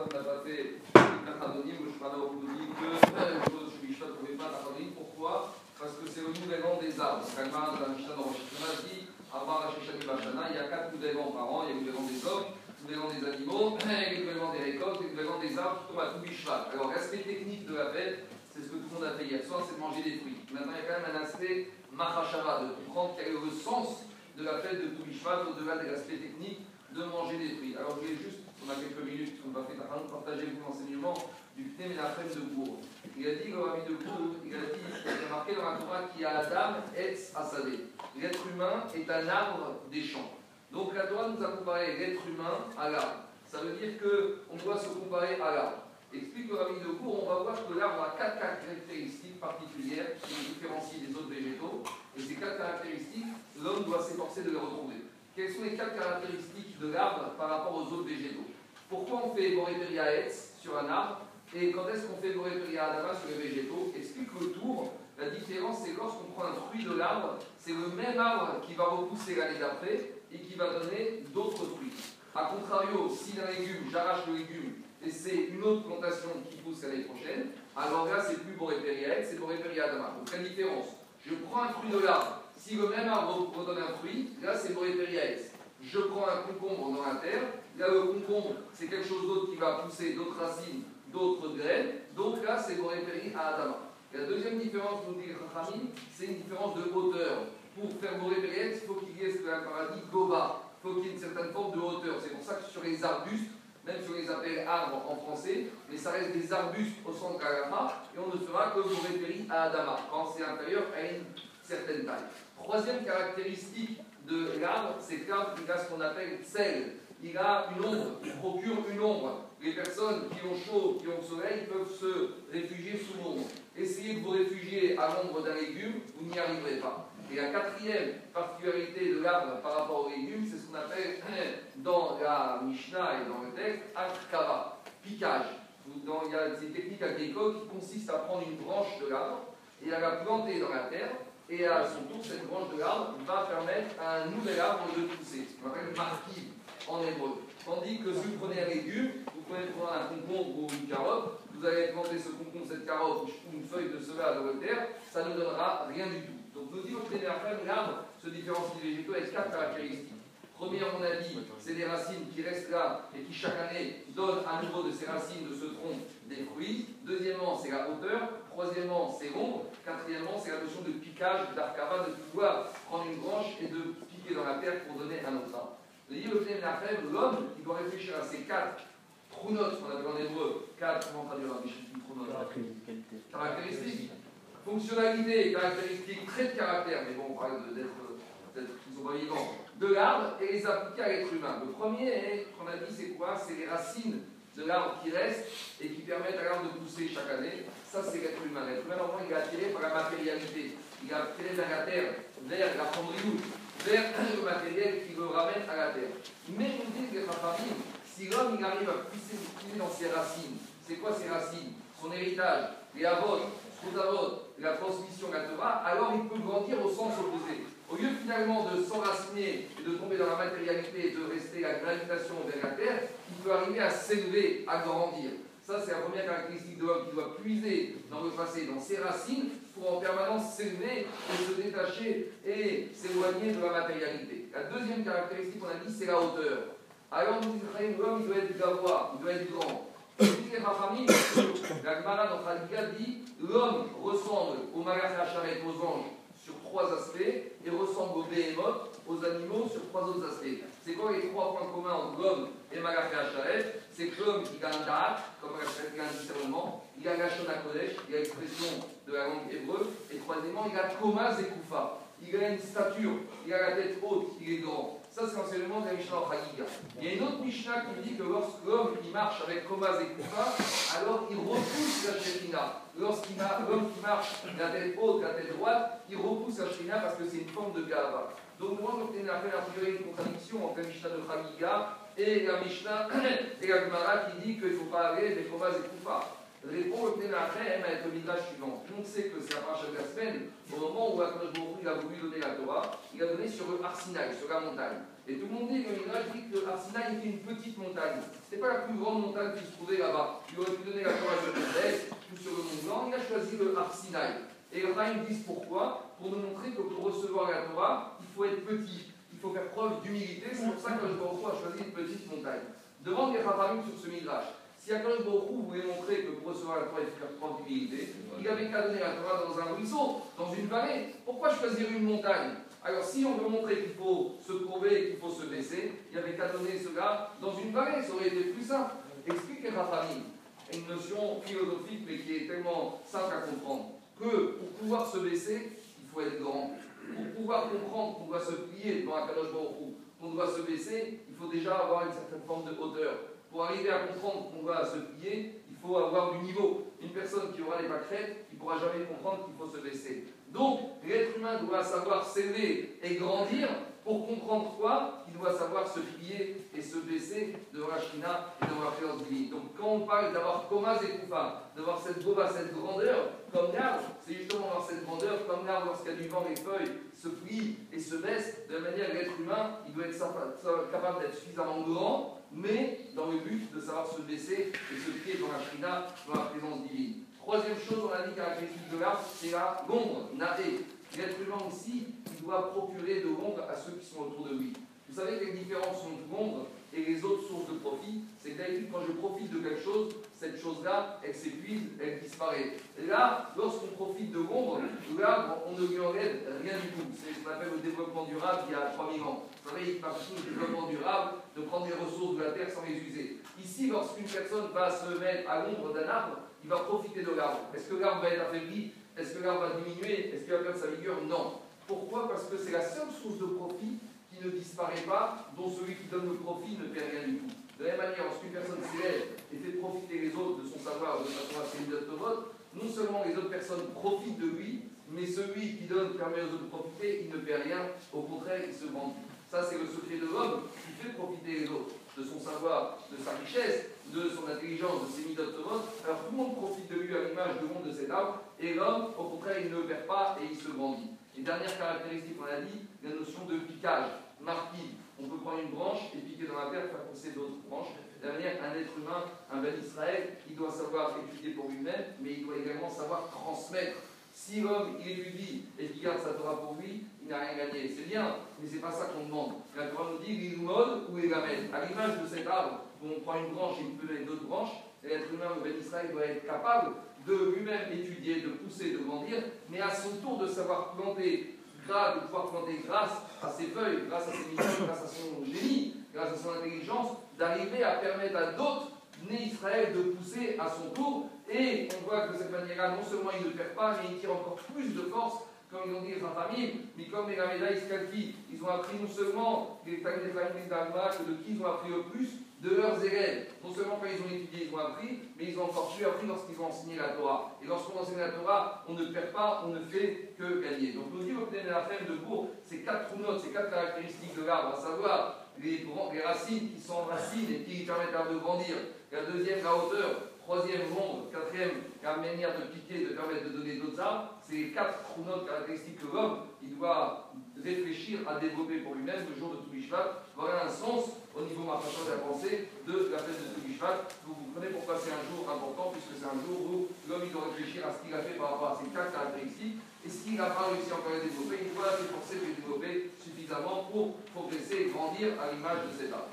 personne n'a pas fait Tachadonim, le Shulchan dit que le Mishnah ne pouvait pas Tachadonim. Pourquoi? Parce que c'est le nouvel an des arbres. Kalman, dans Mishnah dans Rosh dit Amar Hasheshani Bashana, il y a quatre nouvelles ans par an. Il y a le nouvel an des hommes, le nouvel an des animaux, le nouvel an des récoltes, le nouvel an des arbres tombent à tout Bishvat. Alors, l'aspect technique de la fête, c'est ce que tout le monde a fait hier soir, c'est de manger des fruits. Maintenant, il y a quand même un aspect Mahashava, de comprendre quel est le sens de la fête de Toubishvat au-delà de l'aspect technique de manger des fruits. Alors, je vais juste on a quelques minutes, on va partager vous l'enseignement du Pné Menachem de Bourg. Il a dit, le Rabbi de Bourg, il a dit, il a marqué dans la Torah qu'il y a Adam, Etz, Asadé. L'être humain est un arbre des champs. Donc la Torah nous a comparé l'être humain à l'arbre. Ça veut dire qu'on doit se comparer à l'arbre. Explique le Rabbi de Bourg, on va voir que l'arbre a quatre caractéristiques particulières qui le différencient des autres végétaux. Et ces quatre caractéristiques, l'homme doit s'efforcer de les retrouver. Quelles sont les quatre caractéristiques de l'arbre par rapport aux autres végétaux? Pourquoi on fait Boréperia Etz sur un arbre et quand est-ce qu'on fait Boréperia Adama sur les végétaux? Explique le tour. La différence, c'est lorsqu'on prend un fruit de l'arbre, c'est le même arbre qui va repousser l'année d'après et qui va donner d'autres fruits. A contrario, si d'un légume, j'arrache le légume et c'est une autre plantation qui pousse l'année prochaine, alors là, c'est plus Boréperia c'est Boréperia Adama. Donc, quelle différence Je prends un fruit de l'arbre si le même arbre redonne un fruit, là c'est Boréteriaes. Je prends un concombre dans la terre, là le concombre c'est quelque chose d'autre qui va pousser d'autres racines, d'autres graines, donc là c'est Boréteri à Adama. La deuxième différence, nous dit c'est une différence de hauteur. Pour faire Boréteriaes, il faut qu'il y ait ce qu'on paradis Goba, il faut qu'il y ait une certaine forme de hauteur. C'est pour ça que sur les arbustes, même si on les appelle arbres en français, mais ça reste des arbustes au centre de et on ne fera que Boréteri à Adama, quand c'est inférieur à une certaine taille. Troisième caractéristique de l'arbre, c'est que l'arbre a ce qu'on appelle sel. Il a une ombre, il procure une ombre. Les personnes qui ont chaud, qui ont le soleil, peuvent se réfugier sous l'ombre. Essayez de vous réfugier à l'ombre d'un légume, vous n'y arriverez pas. Et la quatrième particularité de l'arbre par rapport aux légumes, c'est ce qu'on appelle dans la Mishnah et dans le texte, arkava, piquage. il y a des techniques agricoles qui consistent à prendre une branche de l'arbre et à la planter dans la terre et à son tour, cette branche de l'arbre va permettre à un nouvel arbre de pousser, ce qu'on appelle marquis en hébreu. Tandis que si vous prenez un légume, vous prenez un concombre ou une carotte, vous allez planter ce concombre, cette carotte ou une feuille de cela dans la terre, ça ne donnera rien du tout. Donc nous dit au l'arbre se différencie des végétaux avec quatre caractéristiques. Première, on a dit, c'est des racines qui restent là et qui chaque année donnent à nouveau de ces racines, de ce tronc, des fruits. Deuxièmement, c'est la hauteur. Troisièmement, c'est l'ombre. Quatrièmement, c'est la notion de piquage, d'arcava, de pouvoir prendre une branche et de piquer dans la terre pour donner un autre arbre. L'homme, il doit réfléchir à ces quatre trounotes, qu'on appelle en hébreu, quatre, comment traduire un Caractéristiques. Fonctionnalité, caractéristiques, traits de caractère, mais bon, on parle d'être, peut-être qu'ils sont pas vivants de l'arbre et les appliquer à l'être humain. Le premier, qu'on a dit, c'est quoi? C'est les racines de l'arbre qui restent et qui permettent à l'arbre de pousser chaque année. Ça, c'est l'être humain. L'être humain, normalement, il est attiré par la matérialité. Il est attiré vers la terre, vers la fondriou, vers le matériel qui le ramène à la terre. Mais nous dit que famille, si l'homme il arrive à puiser dans ses racines, c'est quoi ses racines? Son héritage, les avots, son avot, la transmission, la alors il peut grandir au sens opposé. Au lieu finalement de s'enraciner et de tomber dans la matérialité et de rester la gravitation vers la terre, il peut arriver à s'élever, à grandir. Ça, c'est la première caractéristique de l'homme qui doit puiser dans le passé, dans ses racines, pour en permanence s'élever et se détacher et s'éloigner de la matérialité. La deuxième caractéristique qu'on a dit, c'est la hauteur. Alors, nous disons, l'homme, doit être gavois, il doit être grand. La Gemara dans dit l'homme ressemble au Malach aux anges, trois aspects et ressemble aux béhémotes, aux animaux, sur trois autres aspects. C'est quoi les trois points communs entre l'homme et Malach et C'est que l'homme, il a un da'at, comme il a un discernement, il a la Shona Kodesh, il a l'expression de la langue hébreu, et troisièmement, il a Koma et Koufa. Il a une stature, il a la tête haute, il est grand. Ça, c'est l'enseignement de la Mishnah Chagiga. Il y a une autre Mishnah qui dit que lorsque l'homme marche avec Komaz et Koufa, alors Lorsqu'il l'homme qui marche la tête haute, la tête droite, il repousse la Shekhinah parce que c'est une forme de Gava. Donc, moi, tenais à faire a priori une contradiction entre la Mishnah de Chagiga et la Mishnah et la Gemara qui dit qu'il ne faut pas aller avec Komaz et Koufa. Répond le Ténachem avec le midrash suivant. On sait que c'est la paracha de la semaine, au moment où Akadosh il a voulu donner la Torah, il a donné sur le Arsinaï, sur la montagne. Et tout le monde dit, le dit que Arsinaï était une petite montagne. Ce pas la plus grande montagne qui se trouvait là-bas. Il aurait pu donner la Torah sur le ou sur le Mont Blanc. Il a choisi le Arsinaï. Et les me disent pourquoi? Pour nous montrer que pour recevoir la Torah, il faut être petit. Il faut faire preuve d'humilité. C'est pour ça que le a choisi une petite montagne. Demande les Chachamim sur ce Midrash. Si Akadosh Baruch voulait montrer que pour recevoir la Torah, il faut d'humilité, il avait qu'à donner la Torah dans un ruisseau, dans une vallée. Pourquoi choisir une montagne? Alors, si on veut montrer qu'il faut se prouver, qu'il faut se baisser, il avait qu'à donner cela dans une vallée, ça aurait été plus simple. Explique famille une notion philosophique, mais qui est tellement simple à comprendre, que pour pouvoir se baisser, il faut être grand. Pour pouvoir comprendre qu'on doit se plier devant un Kadosh Baruch qu'on doit se baisser, il faut déjà avoir une certaine forme de hauteur. Pour arriver à comprendre qu'on doit se plier, il faut avoir du niveau. Une personne qui aura les pâquerettes, il ne pourra jamais comprendre qu'il faut se baisser. Donc, l'être humain doit savoir s'élever et grandir pour comprendre quoi Il doit savoir se plier et se baisser devant la China et devant présence divine. Donc, quand on parle d'avoir Thomas et Koufa, d'avoir cette boba, cette grandeur, comme l'arbre, c'est justement avoir cette grandeur, comme l'arbre, lorsqu'il y a du vent, les feuilles se plient et se baissent. De la manière, l'être humain, il doit être capable d'être suffisamment grand, mais dans le but de savoir se baisser et se plier devant la devant la présence divine. Troisième chose, on a dit caractéristique de l'arbre, c'est la l'ombre, naé. L'être humain aussi, il doit procurer de l'ombre à ceux qui sont autour de lui. Vous savez que les différences entre l'ombre et les autres sources de profit, c'est que quand je profite de quelque chose, cette chose-là, elle s'épuise, elle disparaît. Et là, lorsqu'on profite de l'ombre, l'arbre, on ne lui enlève rien du tout. C'est ce qu'on appelle le développement durable il y a 3000 ans. Vous savez, il parle du développement durable, de prendre les ressources de la terre sans les user. Ici, lorsqu'une personne va se mettre à l'ombre d'un arbre, il va profiter de l'arbre. Est-ce que l'arbre va être affaibli? Est-ce que l'arbre va diminuer? Est-ce qu'il va perdre sa vigueur Non. Pourquoi? Parce que c'est la seule source de profit ne disparaît pas, dont celui qui donne le profit ne perd rien du tout. De la même manière, lorsqu'une personne s'élève et fait profiter les autres de son savoir de façon assez vote, non seulement les autres personnes profitent de lui, mais celui qui donne permet aux autres de profiter, il ne perd rien, au contraire, il se vend. Ça, c'est le secret de l'homme qui fait profiter les autres de son savoir, de sa richesse, de son intelligence, de ses midotes alors tout le monde profite de lui à l'image du monde de cet arbre, et l'homme, au contraire, il ne perd pas et il se grandit. Dernière caractéristique, on a dit, la notion de piquage, marquis. On peut prendre une branche et piquer dans la terre, faire pousser d'autres branches. De la manière, un être humain, un bel Israël, il doit savoir étudier pour lui-même, mais il doit également savoir transmettre. Si l'homme il étudie et qu'il garde sa Torah pour lui, il n'a rien gagné. C'est bien, mais c'est pas ça qu'on demande. La Torah nous dit l'ilmod ou l'égamène. À l'image de cet arbre, où on prend une branche et il peut donner d'autres branches, l'être humain, le Ben Israël, doit être capable de lui-même étudier, de pousser, de grandir, mais à son tour de savoir planter, de pouvoir planter grâce à ses feuilles, grâce à ses missions, grâce à son génie, grâce à son intelligence, d'arriver à permettre à d'autres nés Israël de pousser à son tour. Et on voit que de cette manière-là, non seulement il ne perd pas, mais il tire encore plus de force comme ils ont dit les familles, mais comme les Ramédaïs Iskalki, ils ont appris non seulement les familles des de qui ils ont appris le plus, de leurs élèves. Non seulement quand ils ont étudié, ils ont appris, mais ils ont encore plus appris lorsqu'ils ont enseigné la Torah. Et lorsqu'on enseigne la Torah, on ne perd pas, on ne fait que gagner. Donc nous dit la femme de Bourg, ces quatre notes, ces quatre caractéristiques de l'arbre, à savoir les, les, racines qui sont racines et qui permettent de grandir. La deuxième, la hauteur. Troisième, l'ombre. Quatrième, la manière de piquer, de permettre de donner d'autres arbres. C'est les quatre notes caractéristiques que l'homme, il doit réfléchir à développer pour lui-même le jour de Toubishvat. Voilà un sens au niveau marchand de la pensée de la fête de Toubishvat. Vous comprenez pourquoi c'est un jour important, puisque c'est un jour où l'homme il doit réfléchir à ce qu'il a fait par rapport à ces quatre caractéristiques. Et s'il n'a pas réussi encore à développer, il doit s'efforcer de les développer suffisamment pour progresser et grandir à l'image de cet art.